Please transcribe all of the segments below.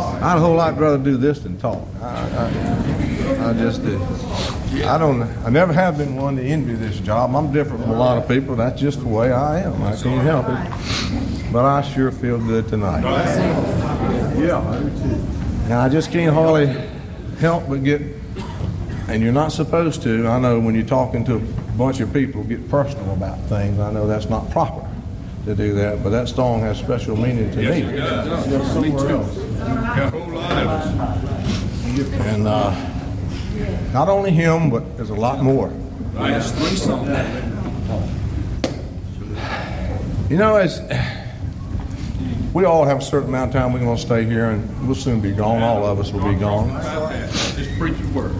I'd a whole lot rather do this than talk. I, I, I just do. I don't. I never have been one to envy this job. I'm different from a lot of people. That's just the way I am. I can't help it. But I sure feel good tonight. Yeah, I do too. And I just can't hardly help but get. And you're not supposed to. I know when you're talking to a bunch of people, get personal about things. I know that's not proper to do that, but that song has special meaning to Yes, me. it does. Me too. Got a whole lot of us. And uh, not only him, but there's a lot more. Right, it's three songs. You know, as we all have a certain amount of time we're going to stay here, and we'll soon be gone. All of us will be gone. Just preach the word.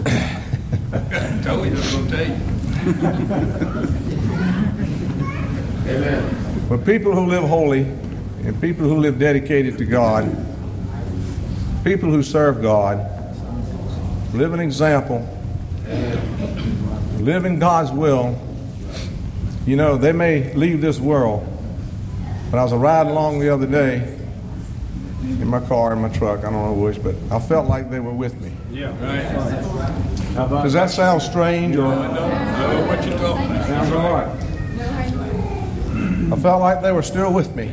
I told you I gonna tell you. But people who live holy and people who live dedicated to God, people who serve God, live an example, live in God's will, you know, they may leave this world. But I was riding along the other day in my car, in my truck, I don't know which, but I felt like they were with me. Yeah, Right. Does that sound strange or? Know, I know what you're talking about. Sounds right. I felt like they were still with me.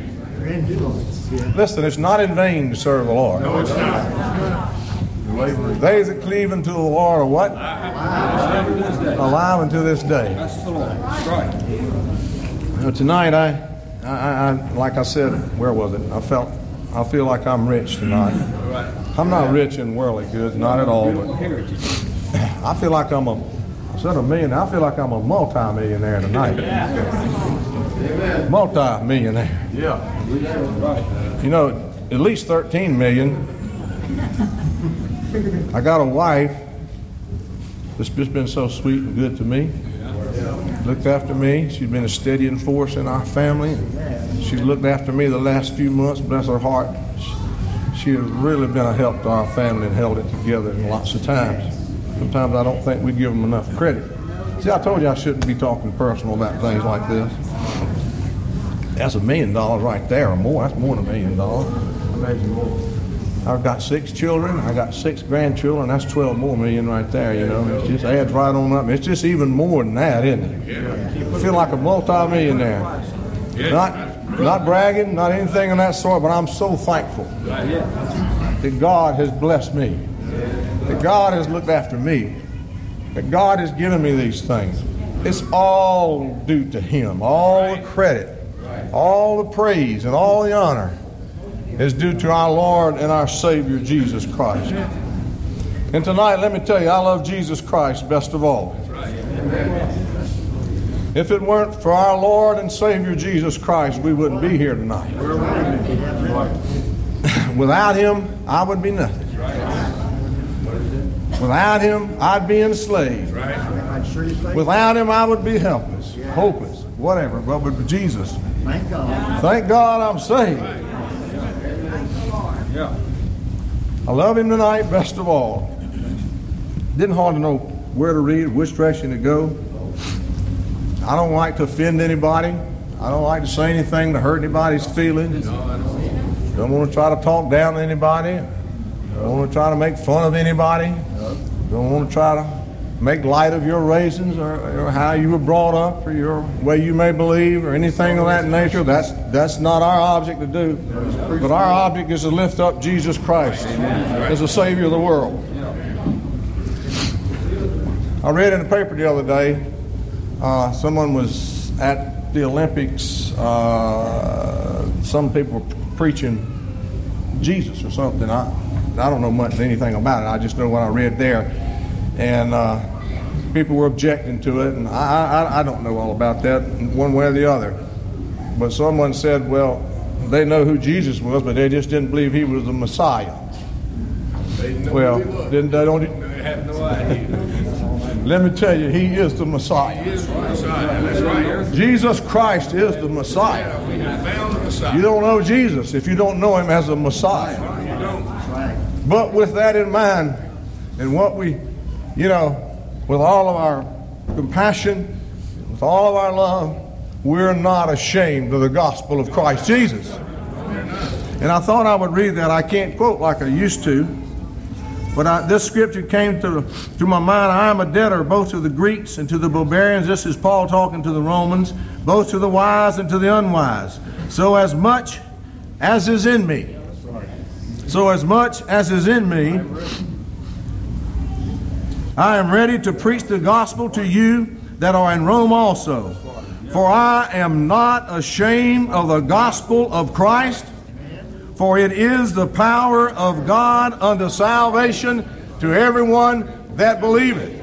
Listen, it's not in vain to serve the Lord. No, it's not. They that cleave unto the Lord are what? Alive unto this day. That's the Lord. That's right. Now, tonight, I, I, I, like I said, where was it? I felt, I feel like I'm rich tonight. Right. I'm not rich in worldly goods, not at all, but I feel like I'm a, instead of a million, I feel like I'm a multi-millionaire tonight. Multi-millionaire. Yeah. You know, at least 13 million. I got a wife that's just been so sweet and good to me. Looked after me. She's been a steadying force in our family. She's looked after me the last few months, bless her heart. She has really been a help to our family and held it together in lots of times. Sometimes I don't think we give them enough credit. See, I told you I shouldn't be talking personal about things like this. That's a million dollars right there or more. That's more than a million dollars. Imagine more. I've got six children. I got six grandchildren. That's 12 more million right there, you know. It just adds right on up. It's just even more than that, isn't it? I feel like a multimillionaire. Not, not bragging, not anything of that sort, but I'm so thankful that God has blessed me, that God has looked after me, that God has given me these things. It's all due to Him. All the credit, all the praise, and all the honor is due to our Lord and our Savior Jesus Christ. And tonight, let me tell you, I love Jesus Christ best of all. If it weren't for our Lord and Savior Jesus Christ, we wouldn't be here tonight. Without Him, I would be nothing. Without Him, I'd be enslaved. Without Him, I would be helpless, hopeless, whatever. But with Jesus, Thank God. thank God I'm saved. Yeah. I love him tonight best of all. Didn't hardly know where to read, which direction to go. I don't like to offend anybody. I don't like to say anything to hurt anybody's feelings. Don't want to try to talk down to anybody. Don't want to try to make fun of anybody. Don't want to try to make light of your raisins or, or how you were brought up or your way you may believe or anything of that nature. That's that's not our object to do. But our object is to lift up Jesus Christ as the Savior of the world. I read in the paper the other day, uh, someone was at the Olympics. Uh, some people were preaching Jesus or something. I, I don't know much anything about it. I just know what I read there. And uh, people were objecting to it, and I, I, I don't know all about that one way or the other. But someone said, well, they know who Jesus was, but they just didn't believe he was the Messiah. They know Well, who he was. didn't they don't? They had no idea. Let me tell you, he is the Messiah. He is the Messiah. That's right. Jesus Christ is the Messiah. We found the Messiah. You don't know Jesus if you don't know him as a Messiah. You don't. But with that in mind, and what we, you know, with all of our compassion, with all of our love, we're not ashamed of the gospel of Christ Jesus. And I thought I would read that. I can't quote like I used to. But I, this scripture came to, to my mind. I am a debtor both to the Greeks and to the barbarians. This is Paul talking to the Romans, both to the wise and to the unwise. So as much as is in me, so as much as is in me, I am ready to preach the gospel to you that are in Rome also. For I am not ashamed of the gospel of Christ for it is the power of God unto salvation to everyone that believeth.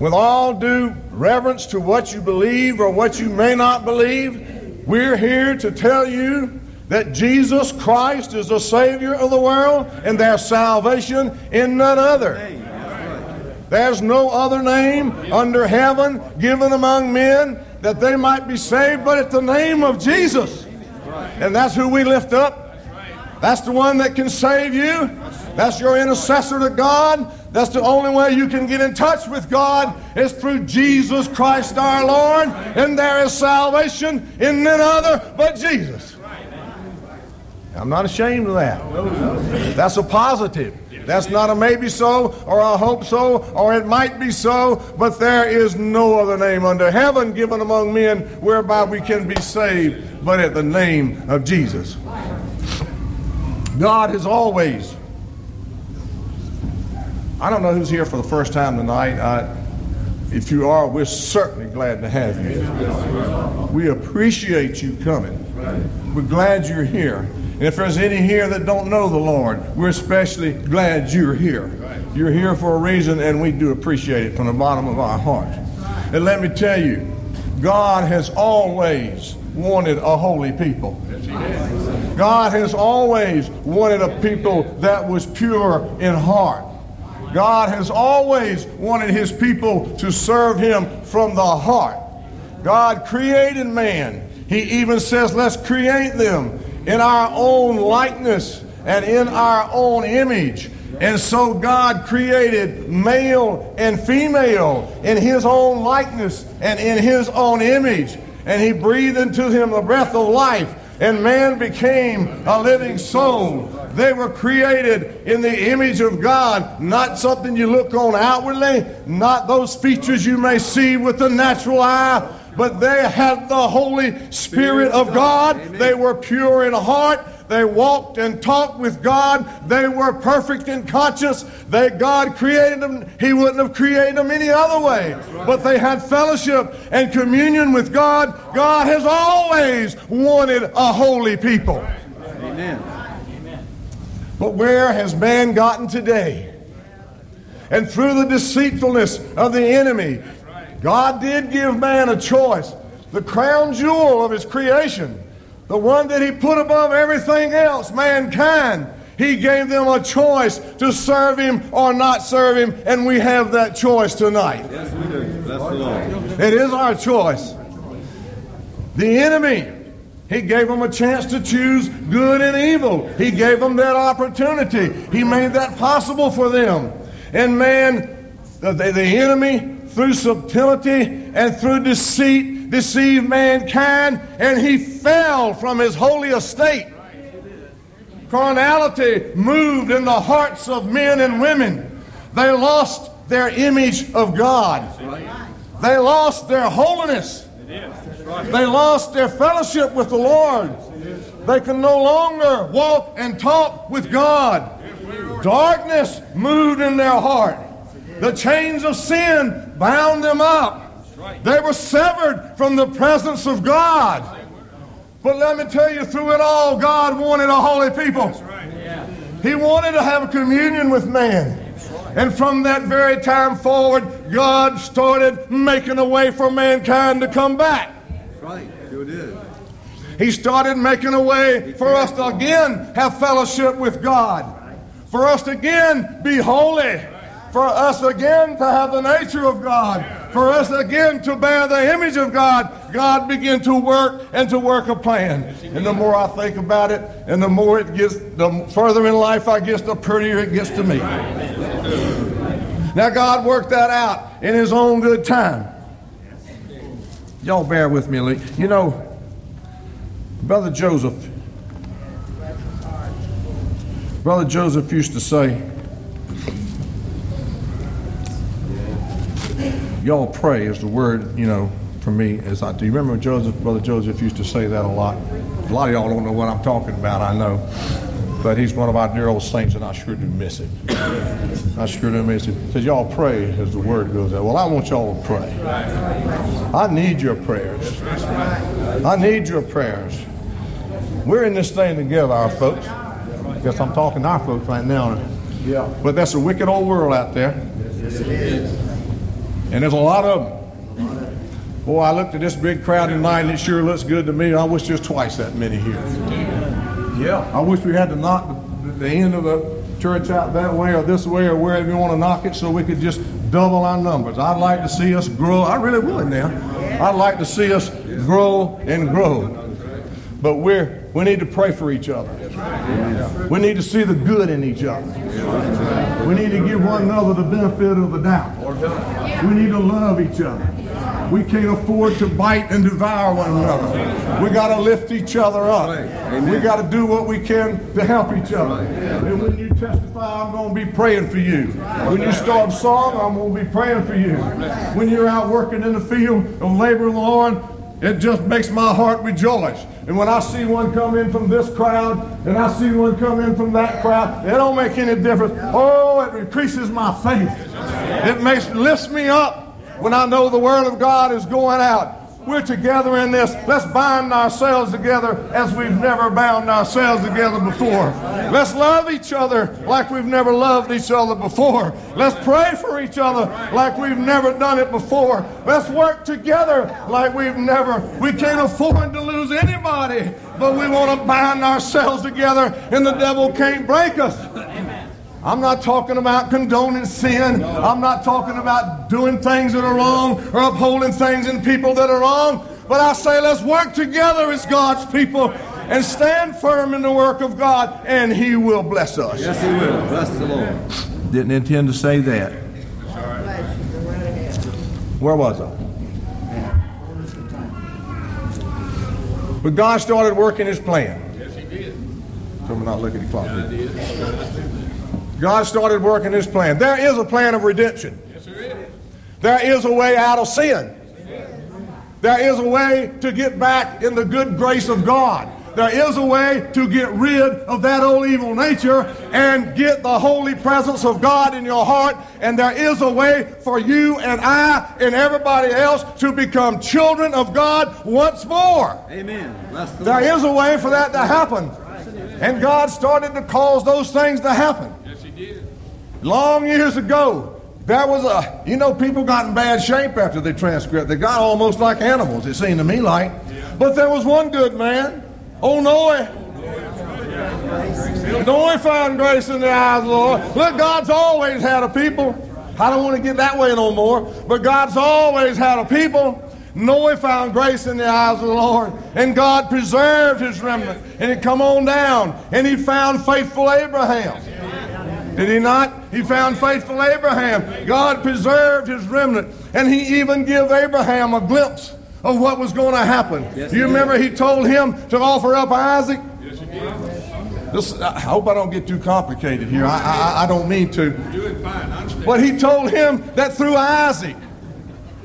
With all due reverence to what you believe or what you may not believe, we're here to tell you that Jesus Christ is the Savior of the world and there's salvation in none other. There's no other name under heaven given among men that they might be saved but at the name of Jesus. And that's who we lift up. That's the one that can save you. That's your intercessor to God. That's the only way you can get in touch with God is through Jesus Christ our Lord. And there is salvation in none other but Jesus. I'm not ashamed of that. That's a positive. That's not a maybe so or a hope so or it might be so, but there is no other name under heaven given among men whereby we can be saved but at the name of Jesus. God has always. I don't know who's here for the first time tonight. I, if you are, we're certainly glad to have you. We appreciate you coming. We're glad you're here. If there's any here that don't know the Lord, we're especially glad you're here. You're here for a reason, and we do appreciate it from the bottom of our heart. And let me tell you, God has always wanted a holy people. God has always wanted a people that was pure in heart. God has always wanted his people to serve him from the heart. God created man. He even says, let's create them in our own likeness and in our own image. And so God created male and female in his own likeness and in his own image. And he breathed into him the breath of life, and man became a living soul. They were created in the image of God, not something you look on outwardly, not those features you may see with the natural eye, but they had the Holy Spirit of God. They were pure in heart. They walked and talked with God. They were perfect in conscience. They God created them. He wouldn't have created them any other way. But they had fellowship and communion with God. God has always wanted a holy people. Amen. But where has man gotten today? And through the deceitfulness of the enemy, God did give man a choice. The crown jewel of his creation, the one that he put above everything else, mankind, he gave them a choice to serve him or not serve him, and we have that choice tonight. Yes, we do. That's the Lord. It is our choice. The enemy, he gave them a chance to choose good and evil. He gave them that opportunity. He made that possible for them. And man, the, the enemy, through subtlety and through deceit, deceived mankind, and he fell from his holy estate. Carnality moved in the hearts of men and women. They lost their image of God. They lost their holiness. They lost their fellowship with the Lord. They can no longer walk and talk with God. Darkness moved in their heart. The chains of sin bound them up. They were severed from the presence of God. But let me tell you, through it all, God wanted a holy people. He wanted to have a communion with man. And from that very time forward, God started making a way for mankind to come back. Right. Sure did. He started making a way for us to again have fellowship with God, for us to again be holy, for us again to have the nature of God, for us again to bear the image of God. God began to work and to work a plan. And the more I think about it, and the more it gets, the further in life I get, the prettier it gets to me. Now, God worked that out in His own good time. Y'all bear with me, Lee. You know, Brother Joseph, Brother Joseph used to say, y'all pray is the word, you know, for me. As I do you remember Joseph, Brother Joseph used to say that a lot. A lot of y'all don't know what I'm talking about, I know. But he's one of our dear old saints, and I sure do miss him. I sure do miss him. He says, y'all pray as the word goes out. Well, I want y'all to pray. I need your prayers. I need your prayers. We're in this thing together, our folks. I Guess I'm talking to our folks right now. Yeah. But that's a wicked old world out there. And there's a lot of them. Boy, I looked at this big crowd tonight and it sure looks good to me. I wish there's twice that many here. Yeah. I wish we had to knock the, end of the church out that way or this way or wherever you want to knock it so we could just double our numbers. I'd like to see us grow. I really would now. I'd like to see us grow and grow. But we're, we need to pray for each other. We need to see the good in each other. We need to give one another the benefit of the doubt. We need to love each other. We can't afford to bite and devour one another. We got to lift each other up. We got to do what we can to help each other. And when you testify, I'm going to be praying for you. When you start a song, I'm going to be praying for you. When you're out working in the field of labor Lord, it just makes my heart rejoice. And when I see one come in from this crowd and I see one come in from that crowd, it don't make any difference. Oh, it increases my faith. It makes lifts me up when I know the word of God is going out. We're together in this. Let's bind ourselves together as we've never bound ourselves together before. Let's love each other like we've never loved each other before. Let's pray for each other like we've never done it before. Let's work together like we've never. We can't afford to lose anybody, but we want to bind ourselves together and the devil can't break us. I'm not talking about condoning sin. I'm not talking about doing things that are wrong or upholding things in people that are wrong. But I say let's work together as God's people and stand firm in the work of God, and He will bless us. Yes, He will. Bless the Lord. Didn't intend to say that. Where was I? But God started working His plan. Yes, he did. Someone not looking at the clock. God started working His plan. There is a plan of redemption. Yes, there is. There is a way out of sin. There is a way to get back in the good grace of God. There is a way to get rid of that old evil nature and get the holy presence of God in your heart. And there is a way for you and I and everybody else to become children of God once more. Amen. The There Lord. is a way for that to happen. And God started to cause those things to happen. Yes, he did. Long years ago, there was a, you know, people got in bad shape after they transcribed. They got almost like animals, it seemed to me like. But there was one good man, old Noah. Noah found grace in the eyes of the Lord. Look, God's always had a people. I don't want to get that way no more, but God's always had a people. Noah found grace in the eyes of the Lord, and God preserved his remnant. And he come on down, and he found faithful Abraham. Did he not? He found faithful Abraham. God preserved his remnant. And he even gave Abraham a glimpse of what was going to happen. Yes, you remember he told him to offer up Isaac? Yes, he did. This, I hope I don't get too complicated here. I, I, I don't mean to. You're Doing fine. I understand. But he told him that through Isaac,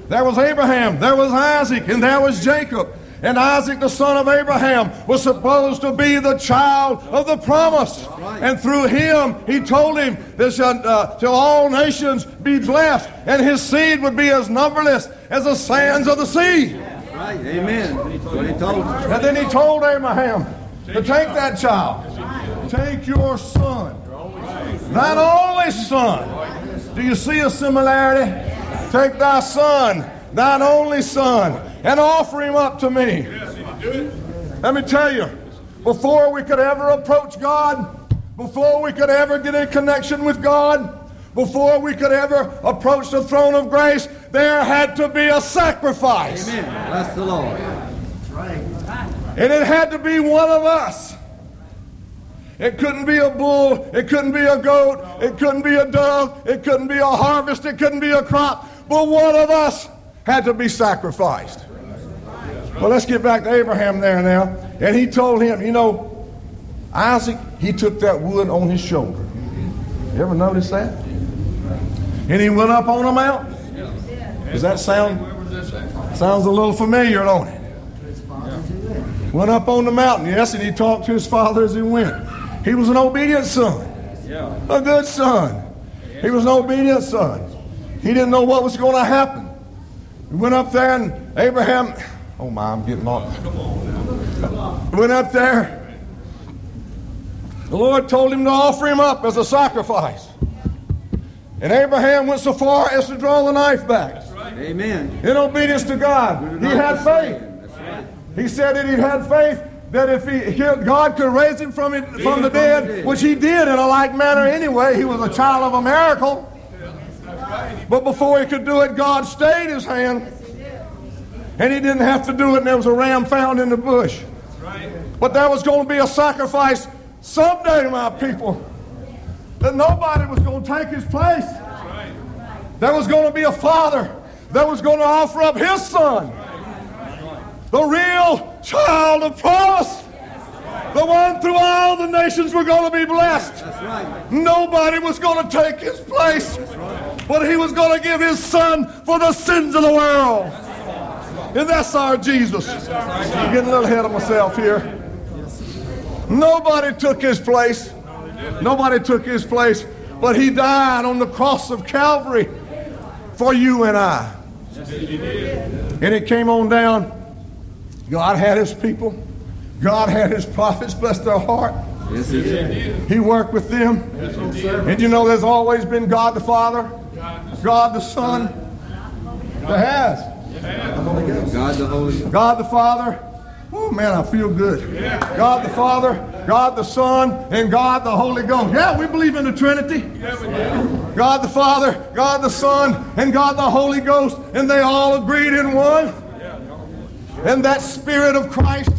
there was Abraham, there was Isaac, and there was Jacob. And Isaac, the son of Abraham, was supposed to be the child of the promise. And through him, he told him This shall, uh, shall all nations be blessed, and his seed would be as numberless as the sands of the sea. Right. Amen. That's what He told us. And then he told Abraham to take that child, take your son, thine only son. Do you see a similarity? Take thy son, thine only son, and offer him up to me. Yes, he did do it. Let me tell you, before we could ever approach God, before we could ever get in connection with God, before we could ever approach the throne of grace, there had to be a sacrifice. Amen. Bless the Lord. And it had to be one of us. It couldn't be a bull. It couldn't be a goat. It couldn't be a dove. It couldn't be a harvest. It couldn't be a crop. But one of us had to be sacrificed. Well, let's get back to Abraham there now. And he told him, you know, Isaac, he took that wood on his shoulder. You ever notice that? And he went up on a mountain. Does that sound sounds a little familiar, don't it? Went up on the mountain, yes, and he talked to his father as he went. He was an obedient son, a good son. He was an obedient son. He didn't know what was going to happen. He went up there, and Abraham, oh my, I'm getting on. Went up there. The Lord told him to offer him up as a sacrifice. And Abraham went so far as to draw the knife back. Amen. In obedience to God, he had faith. He said that he had faith that if he, he- God could raise him from, it, from the dead, which he did in a like manner anyway, he was a child of a miracle. But before he could do it, God stayed his hand. And he didn't have to do it, and there was a ram found in the bush. But there was going to be a sacrifice someday, my people, that nobody was going to take his place. There was going to be a father that was going to offer up his son, the real child of promise, the one through all the nations were going to be blessed. Nobody was going to take his place, but he was going to give his son for the sins of the world. And that's our Jesus. I'm getting a little ahead of myself here. Nobody took his place. Nobody took his place, but he died on the cross of Calvary for you and I. And it came on down. God had his people. God had his prophets, bless their heart. Yes, he did. He worked with them. And you know there's always been God the Father, God the Son. There has. God the Holy. God the Father. Oh man, I feel good. God the Father, God the Son, and God the Holy Ghost. Yeah, we believe in the Trinity. God the Father, God the Son, and God the Holy Ghost, and they all agreed in one. And that Spirit of Christ,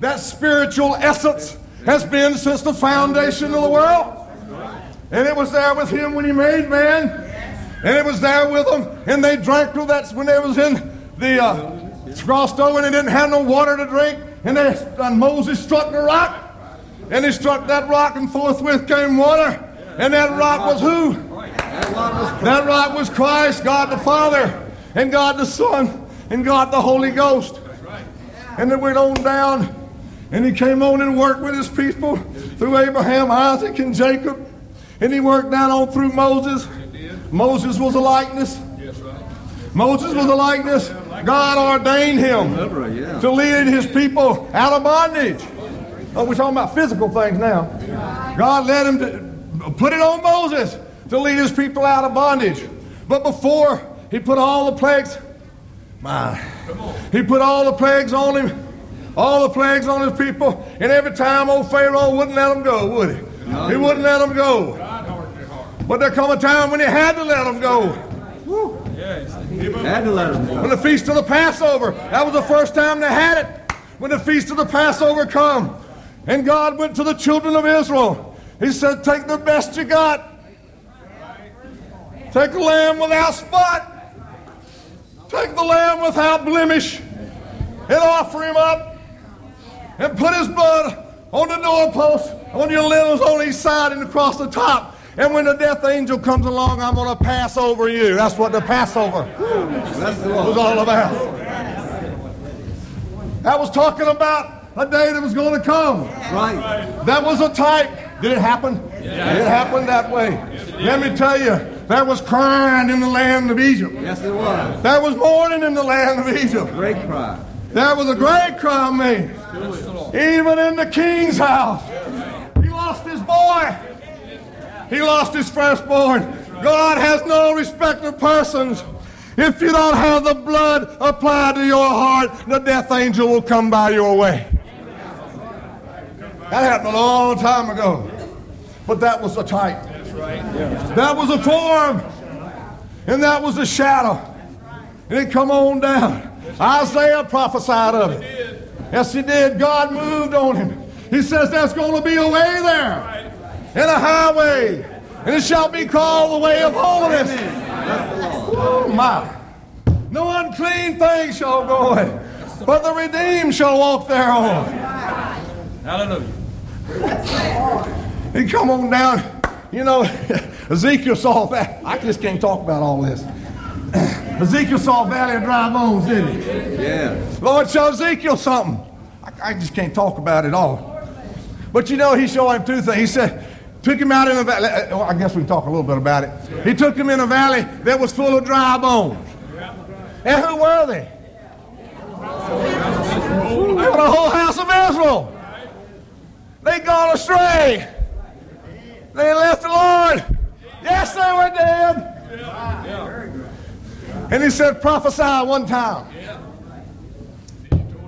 that spiritual essence, has been since the foundation of the world. And it was there with him when he made man. And it was there with them. And they drank through that when they was in the uh, crossed over and they didn't have no water to drink. And, they, and Moses struck the rock. And he struck that rock and forthwith came water. And that rock was who? That That rock was Christ, God the Father, and God the Son, and God the Holy Ghost. And then went on down, and he came on and worked with his people through Abraham, Isaac, and Jacob. And he worked down on through Moses. Moses was a likeness. Moses was a likeness. God ordained him to lead his people out of bondage. Oh, we're talking about physical things now. God led him to put it on Moses to lead his people out of bondage. But before he put all the plagues, my, he put all the plagues on him, all the plagues on his people, and every time old Pharaoh wouldn't let them go, would he? He wouldn't let them go. But there come a time when he had to let them go. Had to let them go. When the feast of the Passover, that was the first time they had it. When the feast of the Passover come, and God went to the children of Israel, He said, "Take the best you got. Take the lamb without spot. Take the lamb without blemish, and offer him up, and put his blood on the doorpost, on your lintels on each side, and across the top." And when the death angel comes along, I'm going to pass over you. That's what the Passover was all about. That was talking about a day that was going to come. Right. That was a type. Did it happen? It happened that way. Let me tell you, there was crying in the land of Egypt. Yes, it was. There was mourning in the land of Egypt. Great cry. There was a great cry made. Even in the king's house. He lost his boy. He lost his firstborn. God has no respect of persons. If you don't have the blood applied to your heart, the death angel will come by your way. That happened a long time ago. But that was a type. That was a form. And that was a shadow. And it come on down. Isaiah prophesied of it. Yes, he did. God moved on him. He says there's going to be a way there and a highway, and it shall be called the way of holiness. Oh my! No unclean thing shall go in, but the redeemed shall walk thereon. Hallelujah. He come on down. You know, Ezekiel saw that. I just can't talk about all this. Ezekiel saw a valley of dry bones, didn't he? Yeah. Lord showed Ezekiel something. I, I just can't talk about it all. But you know, he showed him two things. He said, took him out in a valley. uh, Well, I guess we can talk a little bit about it. He took him in a valley that was full of dry bones. And who were they? They were the whole house of Israel. They gone astray. They left the Lord. Yes, they were dead. And he said, prophesy one time.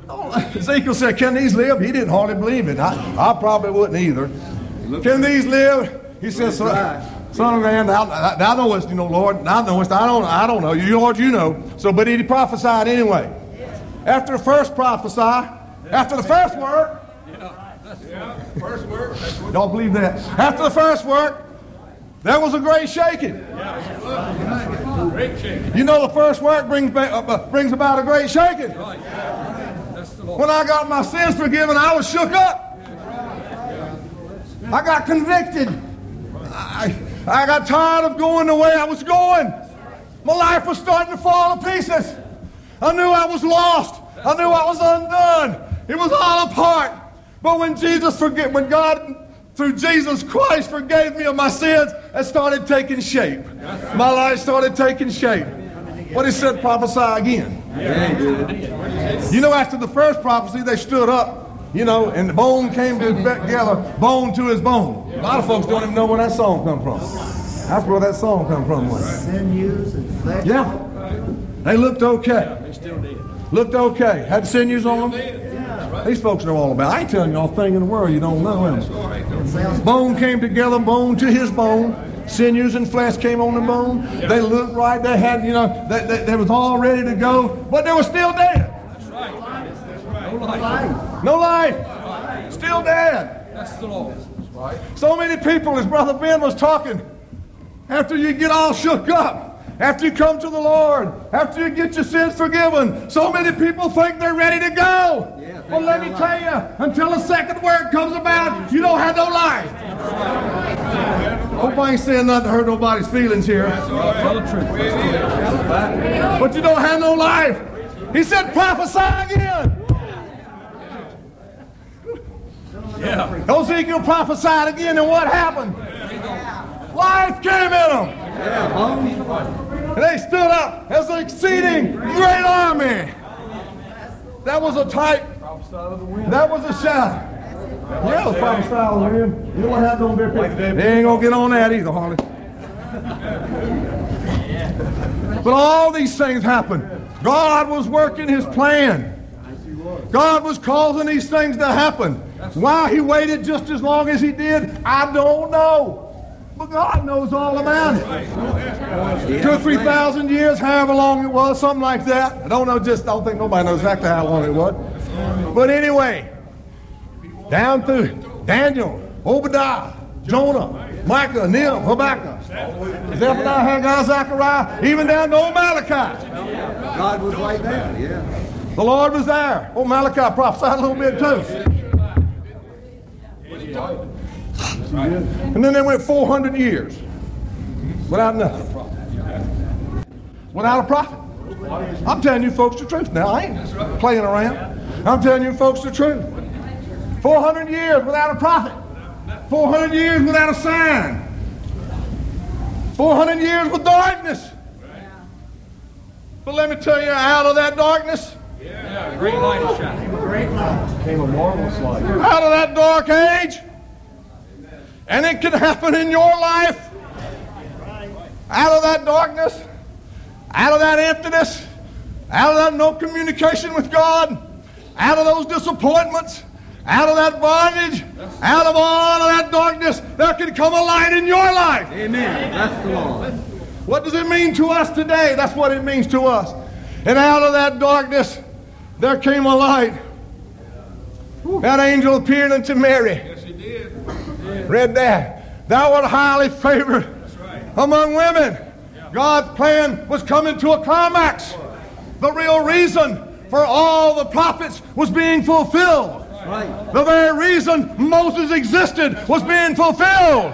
Oh, Ezekiel said, Can these live? He didn't hardly believe it. I, I probably wouldn't either. Can these live? He said, Son, son of man, thou, thou knowest, you know, Lord, thou knowest. I don't, I don't know. You, Lord, you know. So, but he prophesied anyway. After the first prophesy, after the first word, First word, that's what don't believe that. After the first word, there was a great shaking. great change. You know, the first word brings, uh, uh, brings about a great shaking. When I got my sins forgiven, I was shook up. I got convicted. I, I got tired of going the way I was going. My life was starting to fall to pieces. I knew I was lost. I knew I was undone. It was all apart. But when Jesus forget, when God through Jesus Christ forgave me of my sins, it started taking shape. My life started taking shape. What he said, prophesy again. You know, after the first prophecy, they stood up, you know, and the bone came together, bone to his bone. A lot of folks don't even know where that song come from. That's where that song come from. was. sinews and flesh. Yeah. They looked okay. They still did. Looked okay. Had sinews on them. These folks know all about it. I ain't telling you all thing in the world you don't know. right, though. Bone came together, bone to his bone. Sinews and flesh came on the bone. They looked right. They had, you know, they, they, they was all ready to go, but they were still dead. That's right. No life. No life. Still dead. That's the Lord. So many people, as Brother Ben was talking, after you get all shook up, after you come to the Lord, after you get your sins forgiven, so many people think they're ready to go. Well, let me tell you, until the second word comes about, you don't have no life. Hope I ain't saying nothing to hurt nobody's feelings here. Tell the truth. But you don't have no life. He said, prophesy again. Yeah. Ezekiel prophesied again, and what happened? Life came in them. And they stood up as an exceeding great army. That was a type. That was a shout. Yeah, the prophesy of the wind. You don't have no beer They ain't gonna get on that either, Harley. But all these things happened. God was working his plan. God was causing these things to happen. Why he waited just as long as he did, I don't know. But God knows all about it. Two or three thousand years, however long it was, something like that. I don't know, just I don't think nobody knows exactly how long it was. But anyway, down through Daniel, Obadiah, Jonah, Micah, Nehemiah, Habakkuk, Zephaniah, Haggai, Zechariah, even down to old Malachi. God was right there, yeah. The Lord was there. Old Malachi prophesied a little bit too. And then they went 400 years without nothing. Without a prophet. I'm telling you folks the truth now. I ain't playing around. I'm telling you folks the truth. 400 years without a prophet. 400 years without a sign. 400 years with darkness. But let me tell you, out of that darkness, Yeah, great light is shining. out of that dark age. And it can happen in your life. Out of that darkness, out of that emptiness, out of that no communication with God, out of those disappointments, out of that bondage, out of all of that darkness, there can come a light in your life. Amen. That's the Lord. What does it mean to us today? That's what it means to us. And out of that darkness, there came a light. That angel appeared unto Mary. Yes, he did. Read that. Thou art highly favored among women. God's plan was coming to a climax. The real reason for all the prophets was being fulfilled. Right. The very reason Moses existed was being fulfilled.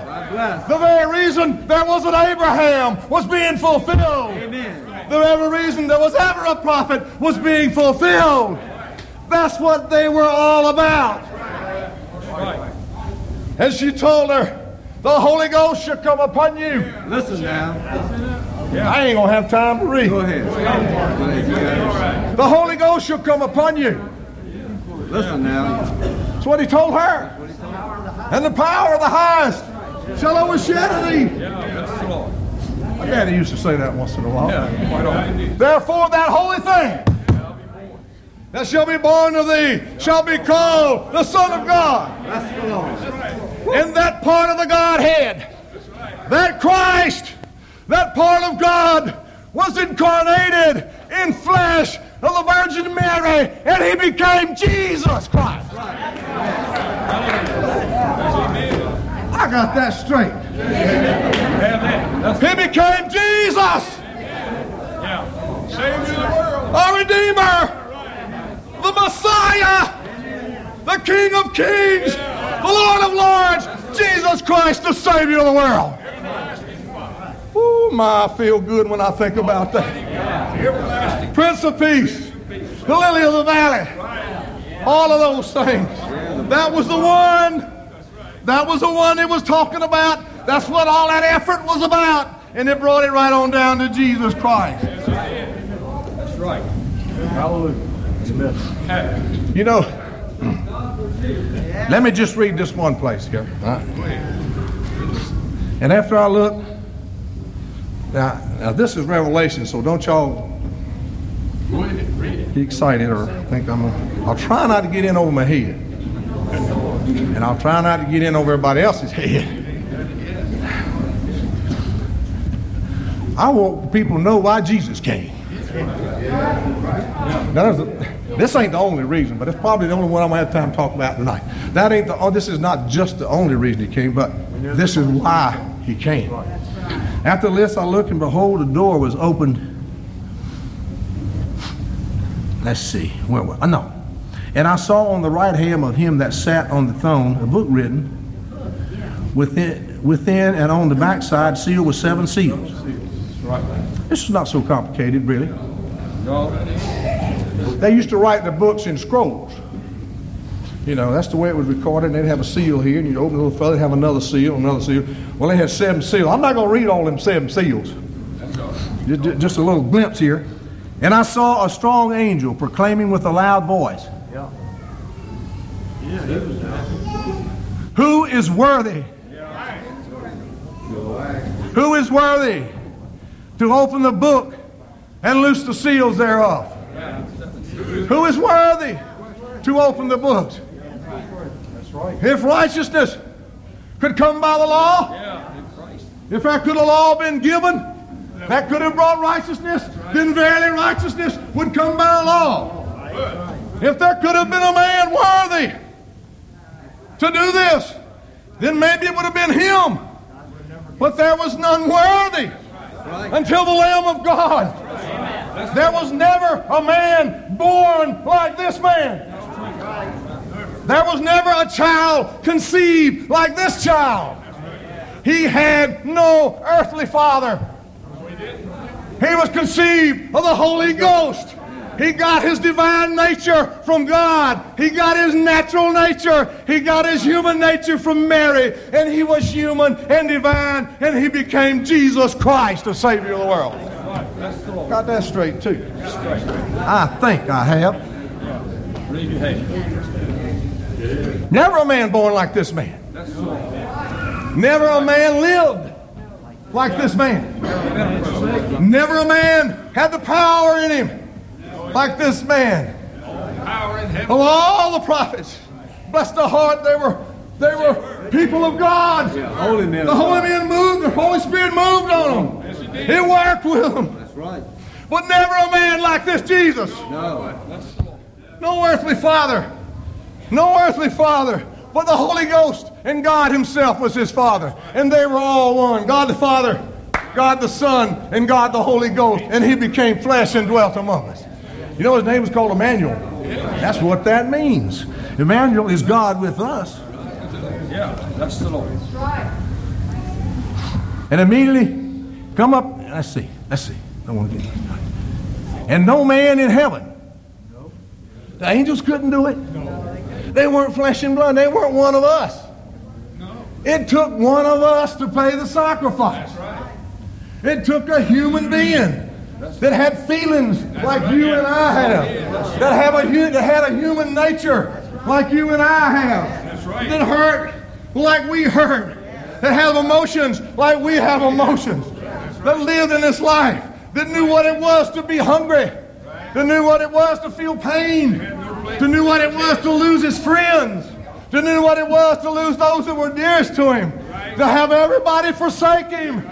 The very reason there was an Abraham was being fulfilled. Amen. The very reason there was ever a prophet was being fulfilled. That's what they were all about. And she told her, The Holy Ghost shall come upon you. Listen now. I ain't gonna have time to read. Go ahead. Go ahead. The Holy Ghost shall come upon you. Listen now. That's what he told her. And the power of the highest shall overshadow thee. That's the Lord. My daddy used to say that once in a while. Yeah. Therefore, that holy thing that shall be born of thee shall be called the Son of God. Bless the Lord. In that part of the Godhead, that Christ, that part of God, was incarnated in flesh of the Virgin Mary, and he became Jesus Christ. I got that straight. He became Jesus, yeah. Savior of the world. our Redeemer, the Messiah, the King of Kings, the Lord of Lords, Jesus Christ, the Savior of the world. Ooh, my, I feel good when I think about that. Prince of Peace, the Lily of the Valley, all of those things. That was the one. That was the one it was talking about. That's what all that effort was about. And it brought it right on down to Jesus Christ. That's right. Hallelujah. Have You know, let me just read this one place here. right? And after I look, now, now this is Revelation, so don't y'all Go ahead, read it. get excited or think I'm. Gonna, I'll try not to get in over my head, and I'll try not to get in over everybody else's head. I want people to know why Jesus came. Now, a- this ain't the only reason, but it's probably the only one I'm gonna have time to talk about tonight. That ain't the. Oh, this is not just the only reason he came, but this is why he came. After this, I looked, and behold, the door was opened Let's see. Where was I? No. And I saw on the right hand of him that sat on the throne a book written within, within and on the backside sealed with seven seals. This is not so complicated, really. They used to write the books in scrolls. You know, that's the way it was recorded. And they'd have a seal here, and you'd open the little fella, have another seal, another seal. Well, they had seven seals. I'm not going to read all them seven seals. Ju- ju- Just a little glimpse here. And I saw a strong angel proclaiming with a loud voice, Who is worthy? Who is worthy to open the book and loose the seals thereof? Who is worthy to open the book? If righteousness could come by the law, Yeah, if that could have law been given, that could have brought righteousness, then verily righteousness would come by law. If there could have been a man worthy to do this, then maybe it would have been him. But there was none worthy until the Lamb of God. There was never a man born like this man. There was never a child conceived like this child. He had no earthly father. He was conceived of the Holy Ghost. He got his divine nature from God. He got his natural nature. He got his human nature from Mary. And he was human and divine. And he became Jesus Christ, the Savior of the world. Got that straight, too. I think I have. Read your hand. Never a man born like this man. That's the Lord. Never a man lived like this man. Never a man had the power in him like this man. Power in heaven. Of all the prophets, bless the heart, they were they were people of God. The Holy Men moved, the Holy Spirit moved on them. It worked with them. That's right. But never a man like this Jesus. No. That's the Lord. No earthly father. No earthly father. But the Holy Ghost and God Himself was His Father. And they were all one. God the Father, God the Son, and God the Holy Ghost. And He became flesh and dwelt among us. You know His name was called Emmanuel. That's what that means. Emmanuel is God with us. Yeah, that's the Lord. And immediately come up, let's see, let's see. I want to get. And no man in heaven. The angels couldn't do it. They weren't flesh and blood. They weren't one of us. It took one of us to pay the sacrifice. It took a human being that had feelings like you and I have, that have a that had a human nature like you and I have, that hurt like we hurt, that have emotions like we have emotions, that lived in this life, that knew what it was to be hungry, that knew what it was to feel pain, that knew what it was to lose his friends, to knew what it was to lose those that were dearest to him, to have everybody forsake him.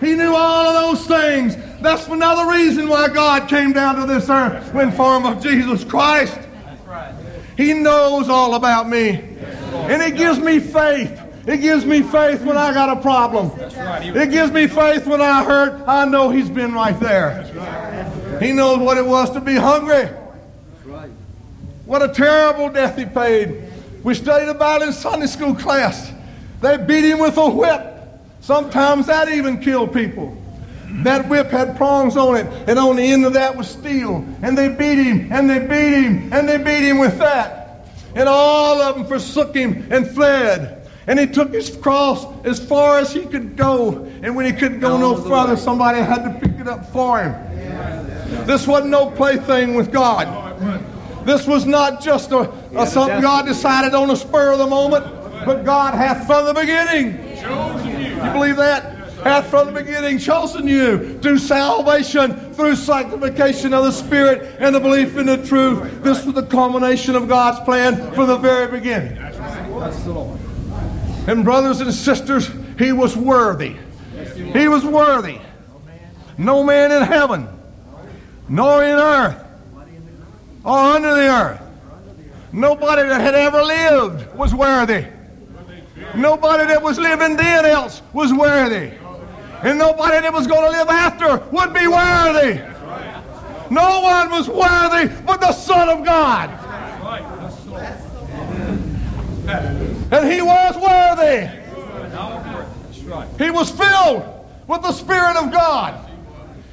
He knew all of those things. That's another reason why God came down to this earth in form of Jesus Christ. He knows all about me. And it gives me faith. It gives me faith when I got a problem. It gives me faith when I hurt. I know He's been right there. He knows what it was to be hungry. What a terrible death He paid. We studied about it in Sunday school class. They beat Him with a whip. Sometimes that even killed people. That whip had prongs on it, and on the end of that was steel. And they beat him, and they beat him, and they beat him with that. And all of them forsook him and fled. And he took his cross as far as he could go. And when he couldn't go no further, somebody had to pick it up for him. This wasn't no plaything with God. This was not just a, a something God decided on the spur of the moment, but God hath from the beginning. Chosen you You believe that? Hath from the beginning chosen you to salvation through sanctification of the Spirit and the belief in the truth. This was the culmination of God's plan from the very beginning. And brothers and sisters, he was worthy. He was worthy. No man in heaven, nor in earth, or under the earth. Nobody that had ever lived was worthy. Nobody that was living then else was worthy. And nobody that was going to live after would be worthy. No one was worthy but the Son of God. And he was worthy. He was filled with the Spirit of God.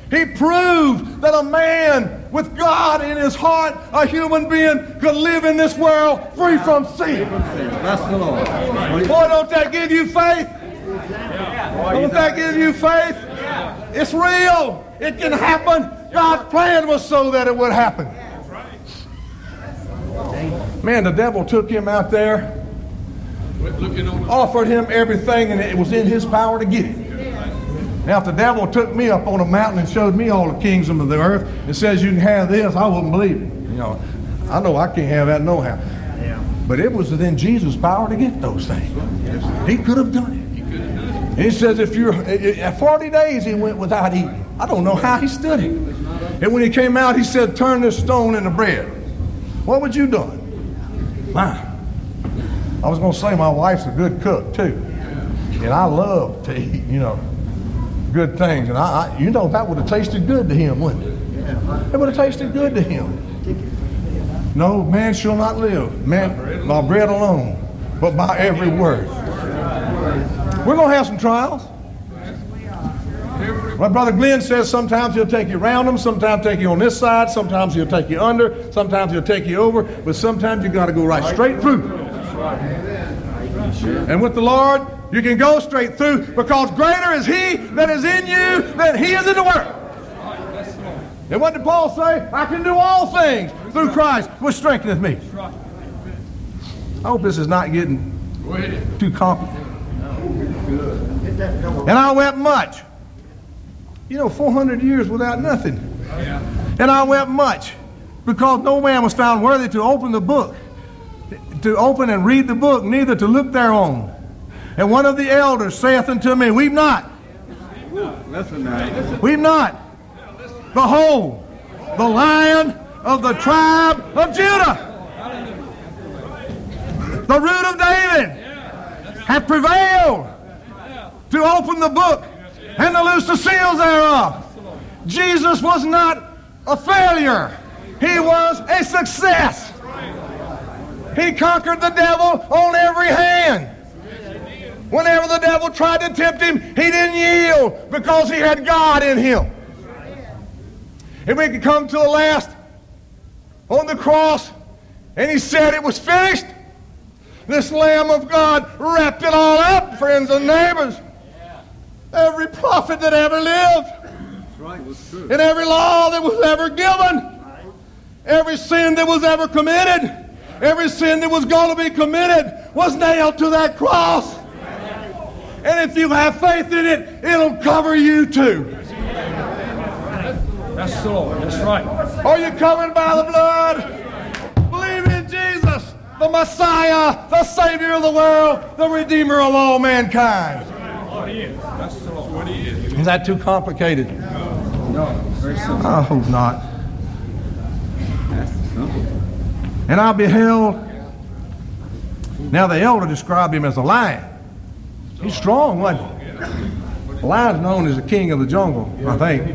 He proved that a man with God in his heart, a human being, could live in this world free from sin. Bless the Lord. Boy, don't that give you faith? Don't that give you faith? It's real. It can happen. God's plan was so that it would happen. Man, the devil took him out there, Looking on the offered him everything, and it was in his power to get it. Now, if the devil took me up on a mountain and showed me all the kingdoms of the earth and says you can have this, I wouldn't believe it. You know, I know I can't have that no how. But it was within Jesus' power to get those things. He could have done it. He says if you're at 40 days he went without eating. I don't know how he stood it. And when he came out, he said, Turn this stone into bread. What would you done? My. I was gonna say my wife's a good cook too. And I love to eat, you know, good things. And I, I you know that would have tasted good to him, wouldn't it? It would have tasted good to him. No, man shall not live, man, by bread alone, but by every word. We're going to have some trials. My brother Glenn says sometimes he'll take you around them, sometimes take you on this side, sometimes he'll take you under, sometimes he'll take you over, but sometimes you got to go right straight through. And with the Lord, you can go straight through because greater is He that is in you than He is in the world. And what did Paul say? I can do all things through Christ, which strengtheneth me. I hope this is not getting too complicated. And I wept much. You know, 400 years without nothing. And I wept much because no man was found worthy to open the book, to open and read the book, neither to look thereon. And one of the elders saith unto me, Weep not, weep not. Behold, the lion of the tribe of Judah, the root of David, hath prevailed to open the book and to loose the seals thereof. Jesus was not a failure, he was a success. He conquered the devil on every hand. Whenever the devil tried to tempt him, he didn't yield because he had God in him. And we could come to the last on the cross, and he said it was finished. This Lamb of God wrapped it all up, friends and neighbors. Every prophet that ever lived, and every law that was ever given, every sin that was ever committed, every sin that was going to be committed was nailed to that cross. And if you have faith in it, it'll cover you too. That's the Lord. That's right. Are you covered by the blood? Believe in Jesus, the Messiah, the Savior of the world, the Redeemer of all mankind. That's the Lord. What he is. Is that too complicated? No, very simple. I hope not. That's simple. And I beheld. Now the elder described him as a lion. He's strong, wasn't he? The lion's known as the king of the jungle, I think.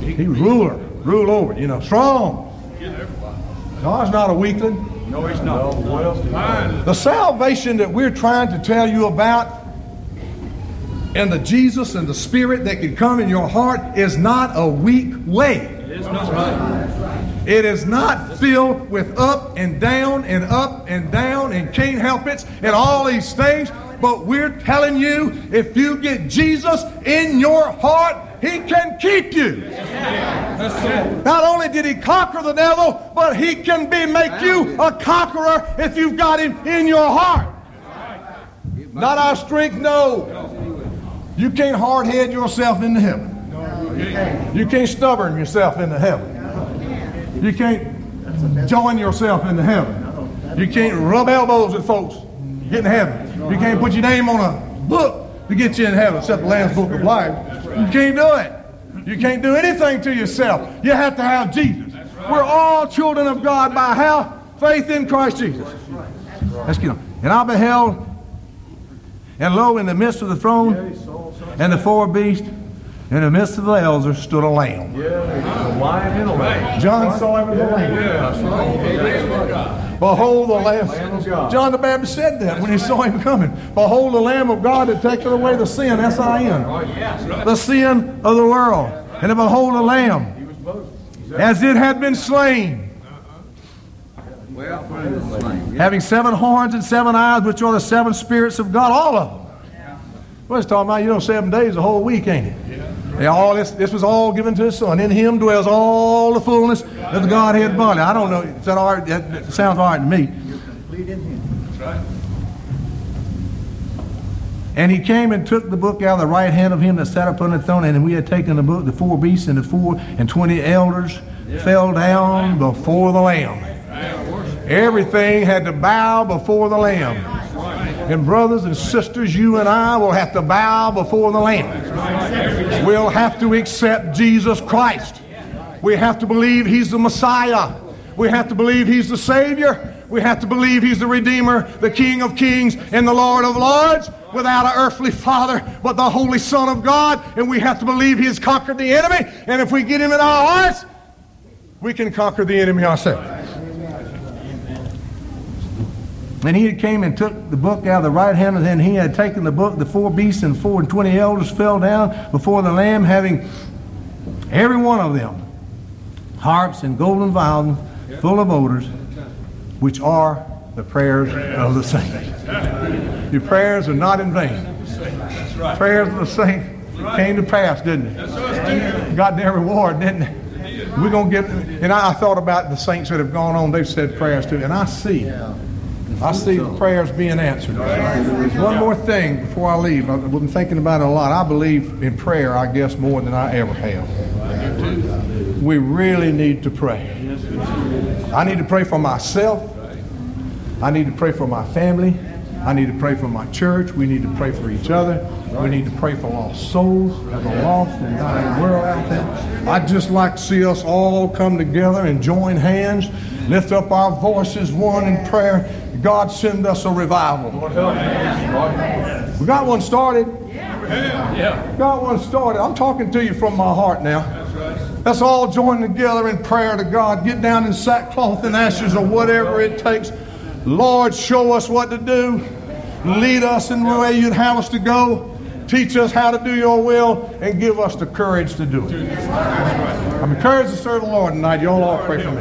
He was ruler, rule over you know, strong. God's not a weakling. No, he's not. Fine. The salvation that we're trying to tell you about and the Jesus and the Spirit that can come in your heart is not a weak way. It's not right. It is not filled with up and down and up and down and can't help it and all these things. But we're telling you, if you get Jesus in your heart, he can keep you. Not only did he conquer the devil, but he can be make you a conqueror if you've got him in your heart. Not our strength, no. You can't hard head yourself into heaven. You can't stubborn yourself into heaven. You can't join yourself into heaven. You can't rub elbows with folks, get in heaven. You can't put your name on a book to get you in heaven, except the Lamb's Book of Life. You can't do it. You can't do anything to yourself. You have to have Jesus. We're all children of God by how? Faith in Christ Jesus. Let's get on. And I beheld, and lo, in the midst of the throne and the four beasts, in the midst of the elders stood a lamb. Yeah, a live lamb. John saw him as a lamb. Behold the Lamb. John the Baptist said that when he saw him coming. Behold the Lamb of God that taketh away the sin, S-I-N, the sin of the world. And behold the Lamb, as it had been slain, Well, what is the slang? having seven horns and seven eyes, which are the seven spirits of God, all of them. Well, it's talking about, you know, seven days, a whole week, ain't it? Yeah, all this, this was all given to his son. In him dwells all the fullness of the Godhead body. I don't know. Is that all right? That, that sounds all right to me. You're complete in him. That's right. And he came and took the book out of the right hand of him that sat upon the throne, and we had taken the book, the four beasts and the four and twenty elders fell down before the Lamb. Everything had to bow before the Lamb. And brothers and sisters, you and I will have to bow before the Lamb. We'll have to accept Jesus Christ. We have to believe He's the Messiah. We have to believe He's the Savior. We have to believe He's the Redeemer, the King of Kings, and the Lord of Lords, without an earthly Father, but the Holy Son of God. And we have to believe He has conquered the enemy. And if we get Him in our hearts, we can conquer the enemy ourselves. And he came and took the book out of the right hand, and then he had taken the book, the four beasts and four and twenty elders fell down before the Lamb, having every one of them harps and golden vials full of odors, which are the prayers of the saints. Your prayers are not in vain. Prayers of the saints came to pass, didn't it? Got their reward, didn't it? We're gonna get, and I, I thought about the saints that have gone on. They've said prayers too, and I see, I see prayers being answered. One more thing before I leave. I've been thinking about it a lot. I believe in prayer, I guess, more than I ever have. We really need to pray. I need to pray for myself. I need to pray for my family. I need to pray for my church. We need to pray for each other. We need to pray for lost souls, for the lost and dying world out there. I'd just like to see us all come together and join hands, lift up our voices, one in prayer. God send us a revival. We got one started. Yeah. Yeah. Got one started. I'm talking to you from my heart now. Let's all join together in prayer to God. Get down in sackcloth and ashes or whatever it takes Lord, show us what to do. Lead us in the way you'd have us to go. Teach us how to do your will and give us the courage to do it. I'm encouraged to serve the Lord tonight. Y'all all pray for me.